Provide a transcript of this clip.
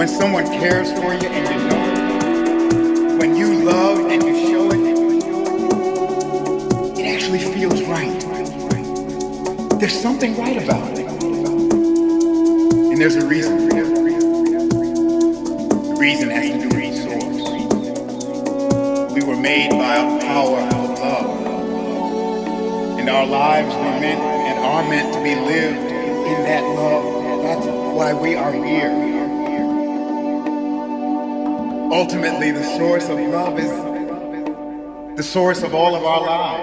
when someone cares for you and you know it, when you love and you show it, it actually feels right. There's something right about it. And there's a reason for it. The reason has to do with source. We were made by a power of love. And our lives were meant and are meant to be lived in that love. That's why we are here. Ultimately, the source of love is the source of all of our lives.